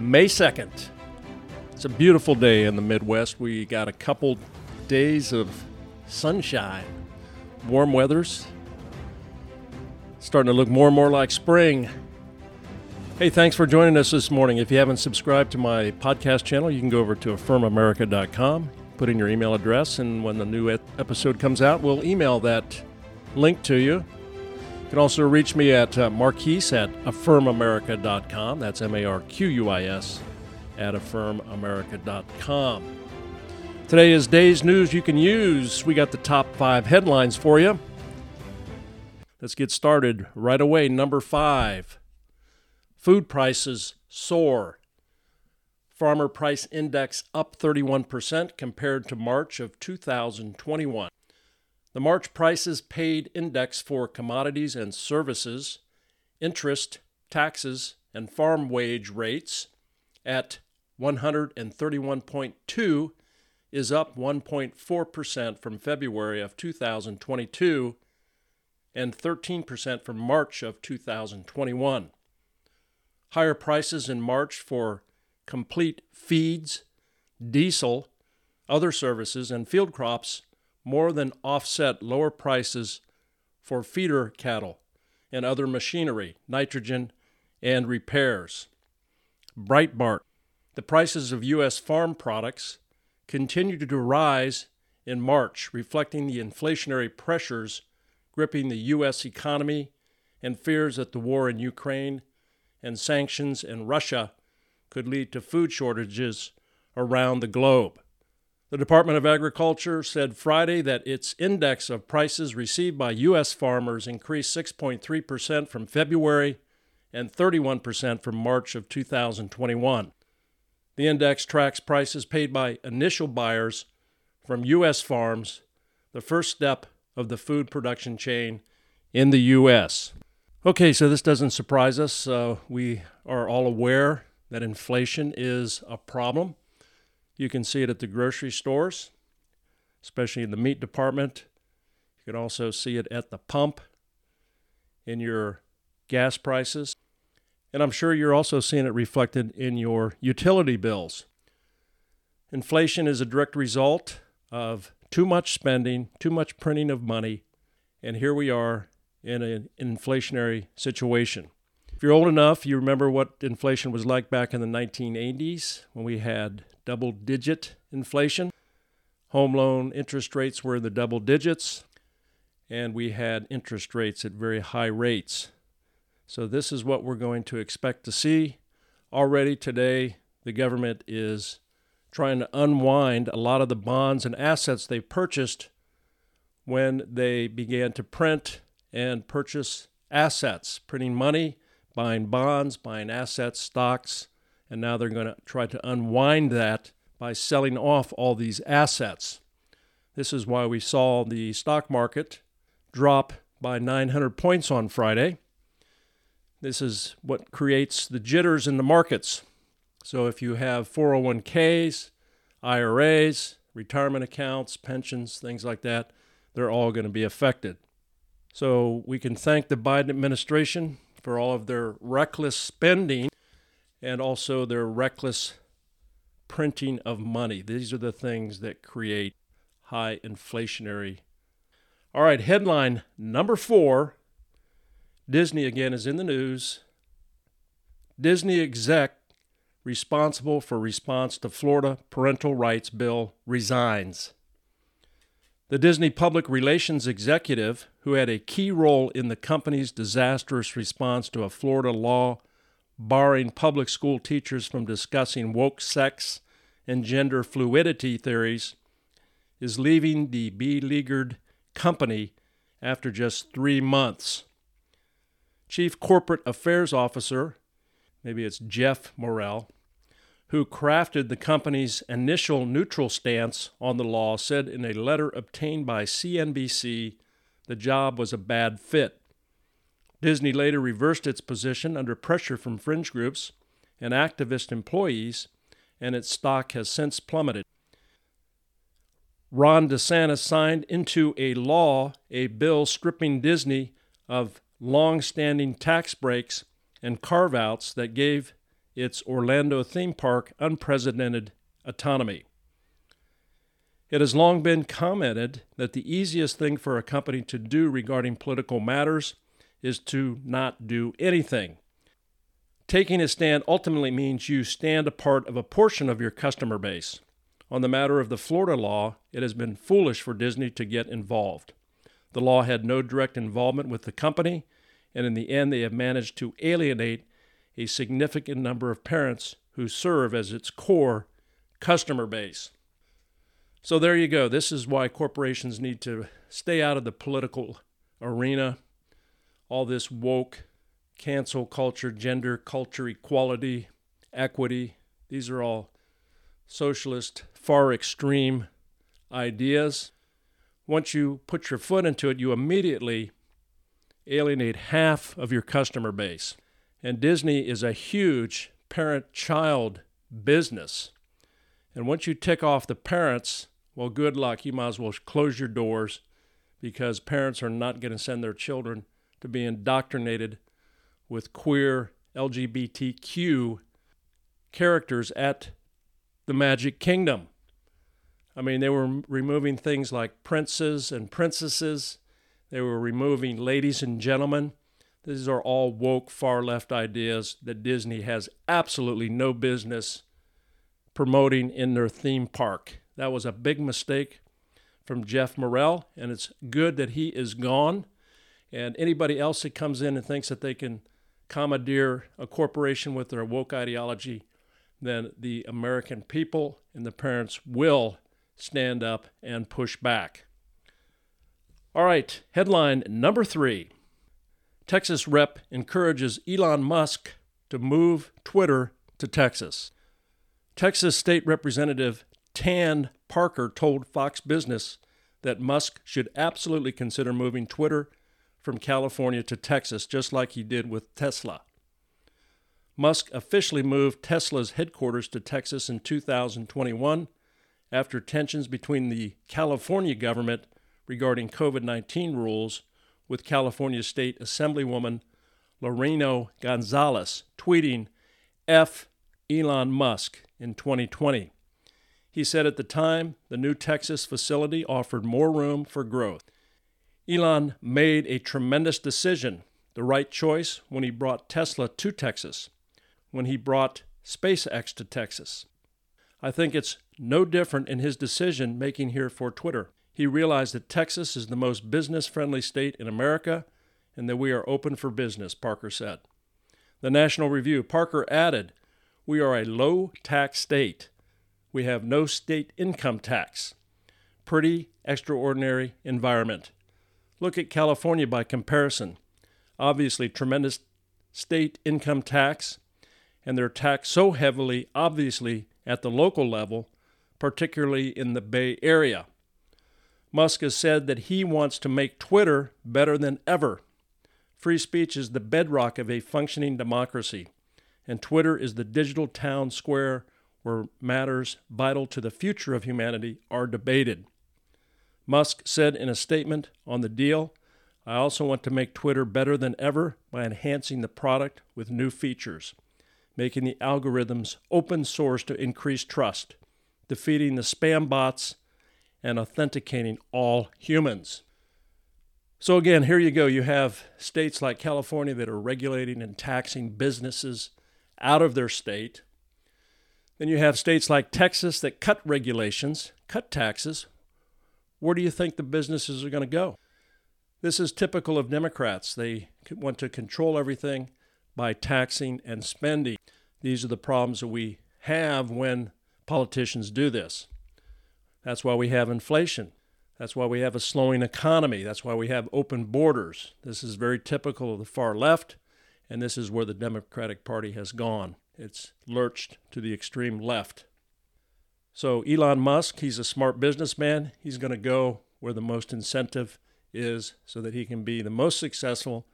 May 2nd. It's a beautiful day in the Midwest. We got a couple days of sunshine, warm weathers, starting to look more and more like spring. Hey, thanks for joining us this morning. If you haven't subscribed to my podcast channel, you can go over to affirmamerica.com, put in your email address, and when the new episode comes out, we'll email that link to you. You can also reach me at uh, Marquis at affirmamerica.com. That's M A R Q U I S at affirmamerica.com. Today is day's news you can use. We got the top five headlines for you. Let's get started right away. Number five Food prices soar. Farmer Price Index up 31% compared to March of 2021. The March Prices Paid Index for commodities and services, interest, taxes, and farm wage rates at 131.2 is up 1.4% from February of 2022 and 13% from March of 2021. Higher prices in March for complete feeds, diesel, other services, and field crops more than offset lower prices for feeder cattle and other machinery, nitrogen, and repairs. Breitbart. The prices of U.S. farm products continued to rise in March, reflecting the inflationary pressures gripping the U.S. economy and fears that the war in Ukraine and sanctions in Russia could lead to food shortages around the globe. The Department of Agriculture said Friday that its index of prices received by U.S. farmers increased 6.3% from February and 31% from March of 2021. The index tracks prices paid by initial buyers from U.S. farms, the first step of the food production chain in the U.S. Okay, so this doesn't surprise us. Uh, we are all aware that inflation is a problem. You can see it at the grocery stores, especially in the meat department. You can also see it at the pump in your gas prices. And I'm sure you're also seeing it reflected in your utility bills. Inflation is a direct result of too much spending, too much printing of money, and here we are in an inflationary situation. If you're old enough, you remember what inflation was like back in the 1980s when we had double digit inflation. Home loan interest rates were in the double digits, and we had interest rates at very high rates. So, this is what we're going to expect to see. Already today, the government is trying to unwind a lot of the bonds and assets they purchased when they began to print and purchase assets, printing money, buying bonds, buying assets, stocks, and now they're going to try to unwind that by selling off all these assets. This is why we saw the stock market drop by 900 points on Friday. This is what creates the jitters in the markets. So if you have 401ks, IRAs, retirement accounts, pensions, things like that, they're all going to be affected. So we can thank the Biden administration for all of their reckless spending and also their reckless printing of money. These are the things that create high inflationary. All right, headline number four Disney again is in the news. Disney exec responsible for response to Florida parental rights bill resigns. The Disney public relations executive, who had a key role in the company's disastrous response to a Florida law barring public school teachers from discussing woke sex and gender fluidity theories, is leaving the beleaguered company after just three months. Chief Corporate Affairs Officer, maybe it's Geoff Morrell, who crafted the company's initial neutral stance on the law, said in a letter obtained by CNBC the job was a bad fit. Disney later reversed its position under pressure from fringe groups and activist employees, and its stock has since plummeted. Ron DeSantis signed into a law a bill stripping Disney of long standing tax breaks and carve outs that gave its Orlando theme park unprecedented autonomy. It has long been commented that the easiest thing for a company to do regarding political matters is to not do anything. Taking a stand ultimately means you stand a part of a portion of your customer base. On the matter of the Florida law, it has been foolish for Disney to get involved. The law had no direct involvement with the company, and in the end, they have managed to alienate a significant number of parents who serve as its core customer base. So there you go. This is why corporations need to stay out of the political arena. All this woke, cancel culture, gender culture, equality, equity, these are all socialist, far extreme ideas. Once you put your foot into it, you immediately alienate half of your customer base. And Disney is a huge parent child business. And once you tick off the parents, well, good luck. You might as well close your doors because parents are not going to send their children to be indoctrinated with queer LGBTQ characters at the Magic Kingdom. I mean, they were removing things like princes and princesses, they were removing ladies and gentlemen. These are all woke, far left ideas that Disney has absolutely no business promoting in their theme park. That was a big mistake from Geoff Morrell, and it's good that he is gone. And anybody else that comes in and thinks that they can commandeer a corporation with their woke ideology, then the American people and the parents will stand up and push back. All right, headline number three Texas rep encourages Elon Musk to move Twitter to Texas. Texas State Representative Tan Parker told Fox Business that Musk should absolutely consider moving Twitter from California to Texas, just like he did with Tesla. Musk officially moved Tesla's headquarters to Texas in 2021 after tensions between the California government regarding COVID 19 rules with California State Assemblywoman Lorena Gonzalez tweeting F Elon Musk in 2020. He said at the time the new Texas facility offered more room for growth. Elon made a tremendous decision, the right choice when he brought Tesla to Texas, when he brought SpaceX to Texas. I think it's no different in his decision making here for Twitter. He realized that Texas is the most business friendly state in America and that we are open for business, Parker said. The National Review, Parker added, We are a low tax state. We have no state income tax. Pretty extraordinary environment. Look at California by comparison. Obviously, tremendous state income tax, and they're taxed so heavily, obviously, at the local level, particularly in the Bay Area. Musk has said that he wants to make Twitter better than ever. Free speech is the bedrock of a functioning democracy, and Twitter is the digital town square where matters vital to the future of humanity are debated. Musk said in a statement on the deal I also want to make Twitter better than ever by enhancing the product with new features, making the algorithms open source to increase trust, defeating the spam bots and authenticating all humans. So, again, here you go. You have states like California that are regulating and taxing businesses out of their state. Then you have states like Texas that cut regulations, cut taxes. Where do you think the businesses are going to go? This is typical of Democrats. They want to control everything by taxing and spending. These are the problems that we have when politicians do this. That's why we have inflation. That's why we have a slowing economy. That's why we have open borders. This is very typical of the far left, And this is where the Democratic Party has gone. It's lurched to the extreme left. So, Elon Musk, he's a smart businessman. He's going to go where the most incentive is so that he can be the most successful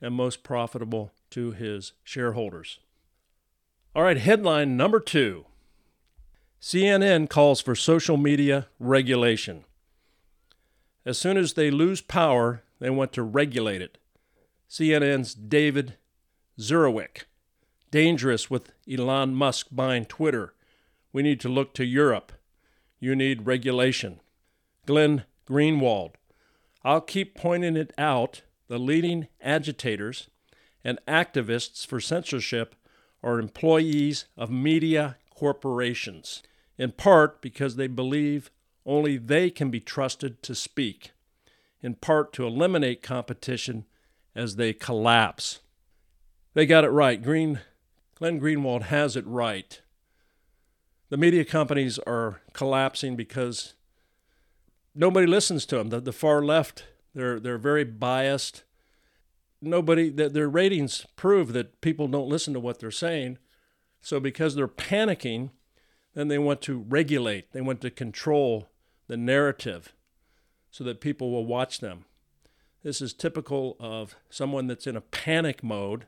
and most profitable to his shareholders. All right, headline number two CNN calls for social media regulation. As soon as they lose power, they want to regulate it. CNN's David Zurawik. Dangerous with Elon Musk buying Twitter. We need to look to Europe. You need regulation. Glenn Greenwald. I'll keep pointing it out. The leading agitators and activists for censorship are employees of media corporations, in part because they believe only they can be trusted to speak, in part to eliminate competition as they collapse. They got it right. Green, Glenn Greenwald has it right. The media companies are collapsing because nobody listens to them. The, the far left, they're, they're very biased. Nobody, the, their ratings prove that people don't listen to what they're saying. So because they're panicking, then they want to regulate, they want to control the narrative so that people will watch them. This is typical of someone that's in a panic mode,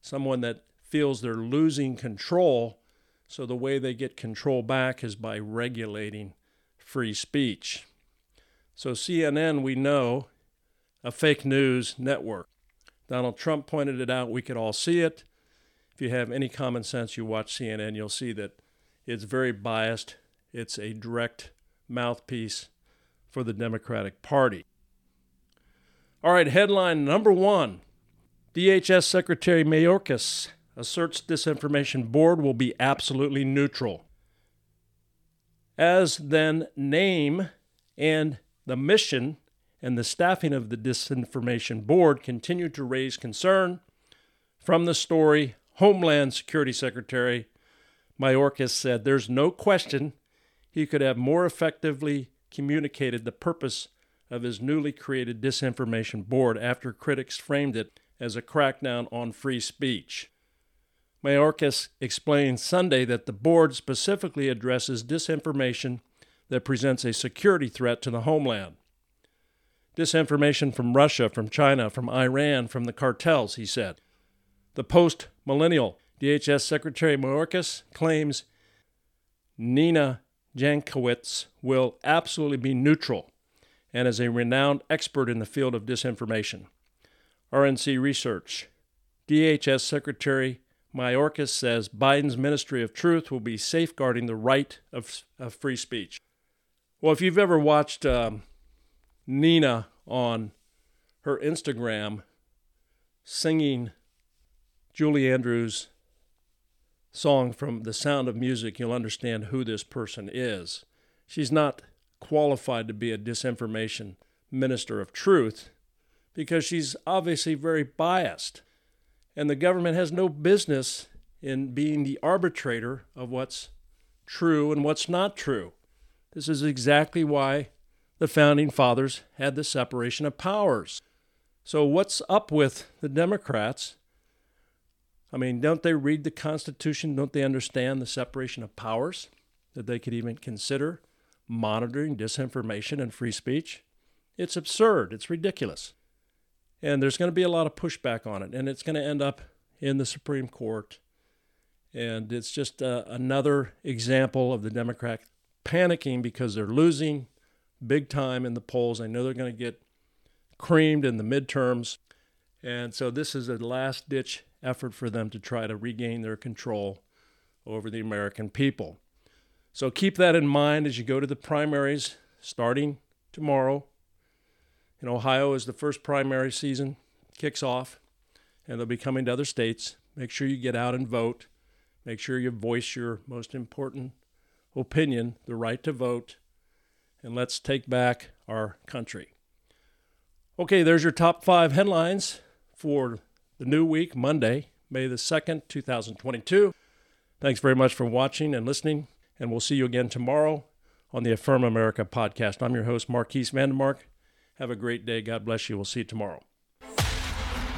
someone that feels they're losing control. So the way they get control back is by regulating free speech. So CNN, we know, a fake news network. Donald Trump pointed it out. We could all see it. If you have any common sense, you watch CNN, you'll see that it's very biased. It's a direct mouthpiece for the Democratic Party. All right, headline number one DHS Secretary Mayorkas asserts disinformation board will be absolutely neutral. As then name and the mission and the staffing of the disinformation board continue to raise concern. From the story, Homeland Security Secretary Mayorkas said there's no question he could have more effectively communicated the purpose of his newly created disinformation board after critics framed it as a crackdown on free speech. Mayorkas explained Sunday that the board specifically addresses disinformation that presents a security threat to the homeland. Disinformation from Russia, from China, from Iran, from the cartels, he said. The post millennial DHS Secretary Mayorkas claims Nina Jankowicz will absolutely be neutral and is a renowned expert in the field of disinformation. RNC Research. DHS Secretary Mayorkas says Biden's Ministry of Truth will be safeguarding the right of, of free speech. Well, if you've ever watched um, Nina on her Instagram singing Julie Andrews' song from The Sound of Music, you'll understand who this person is. She's not qualified to be a disinformation minister of truth because she's obviously very biased. And the government has no business in being the arbitrator of what's true and what's not true. This is exactly why the founding fathers had the separation of powers. So, what's up with the Democrats I mean, don't they read the Constitution? Don't they understand the separation of powers? That they could even consider monitoring disinformation and free speech? It's absurd. It's ridiculous. And there's going to be a lot of pushback on it. And it's going to end up in the Supreme Court. And it's just uh, another example of the Democrats panicking because they're losing big time in the polls. I know they're going to get creamed in the midterms. And so this is a last ditch effort for them to try to regain their control over the American people. So keep that in mind as you go to the primaries starting tomorrow. In Ohio, as the first primary season kicks off, and they'll be coming to other states. Make sure you get out and vote. Make sure you voice your most important opinion, the right to vote, and let's take back our country. Okay, there's your top five headlines for the new week, Monday, May the 2nd, 2022. Thanks very much for watching and listening, and we'll see you again tomorrow on the Affirm America podcast. I'm your host, Marquis Vandemark. Have a great day. God bless you. We'll see you tomorrow.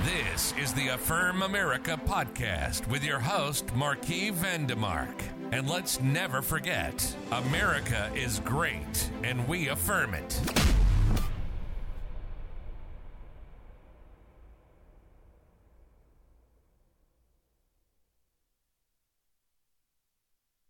This is the Affirm America podcast with your host, Marquis Vandemark. And let's never forget America is great, and we affirm it.